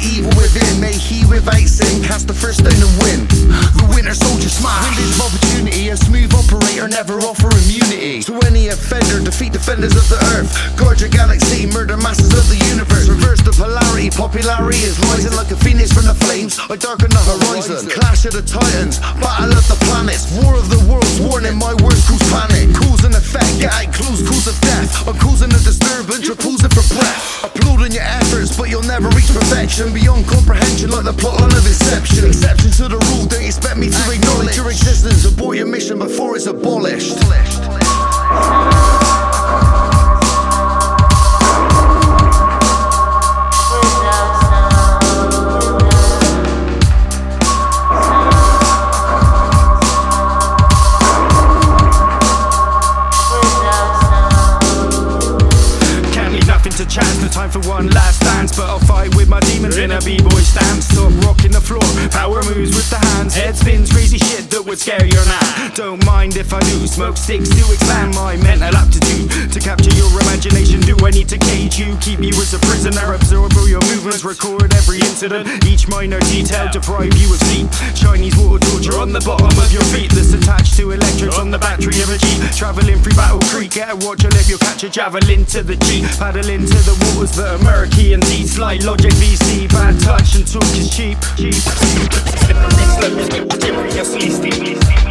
evil within. May he invite sin, cast the first stone and win. The winner soldier smash. Windows of opportunity, a smooth operator never offer immunity. To any offender, defeat defenders of the earth. Guard your galaxy, murder masses of the universe. Reverse the polarity, popularity is rising like a phoenix from the flames. I darken the horizon. Clash of the titans, battle of the planets. War of the worlds, warning my words cause panic. Cause and effect, get out clues, cause of death. I'm cause never reach perfection. Beyond comprehension, like the plotline of Inception. Exception to the rule, don't expect me to acknowledge your existence. Abort your mission before it's abolished. To chance, no time for one last dance. But I'll fight with my demons in a b-boy stance. Stop rocking the floor, power moves with the hands. Head spins, crazy shit that would scare your man. Don't mind if I do, smoke sticks to expand my mental aptitude. To capture your imagination, do I need to cage you? Keep you as a prisoner, absorb all your movements, record every incident. Each minor detail deprive you of sleep. Chinese water torture on the bottom of your feet that's attached to electrics on the battery of a Jeep. Traveling through Battle Creek, get a watch, I'll let you catch a javelin to the Jeep. Paddle to the waters that are murky and deep. Sly Logic VC, bad touch and talk is cheap. cheap.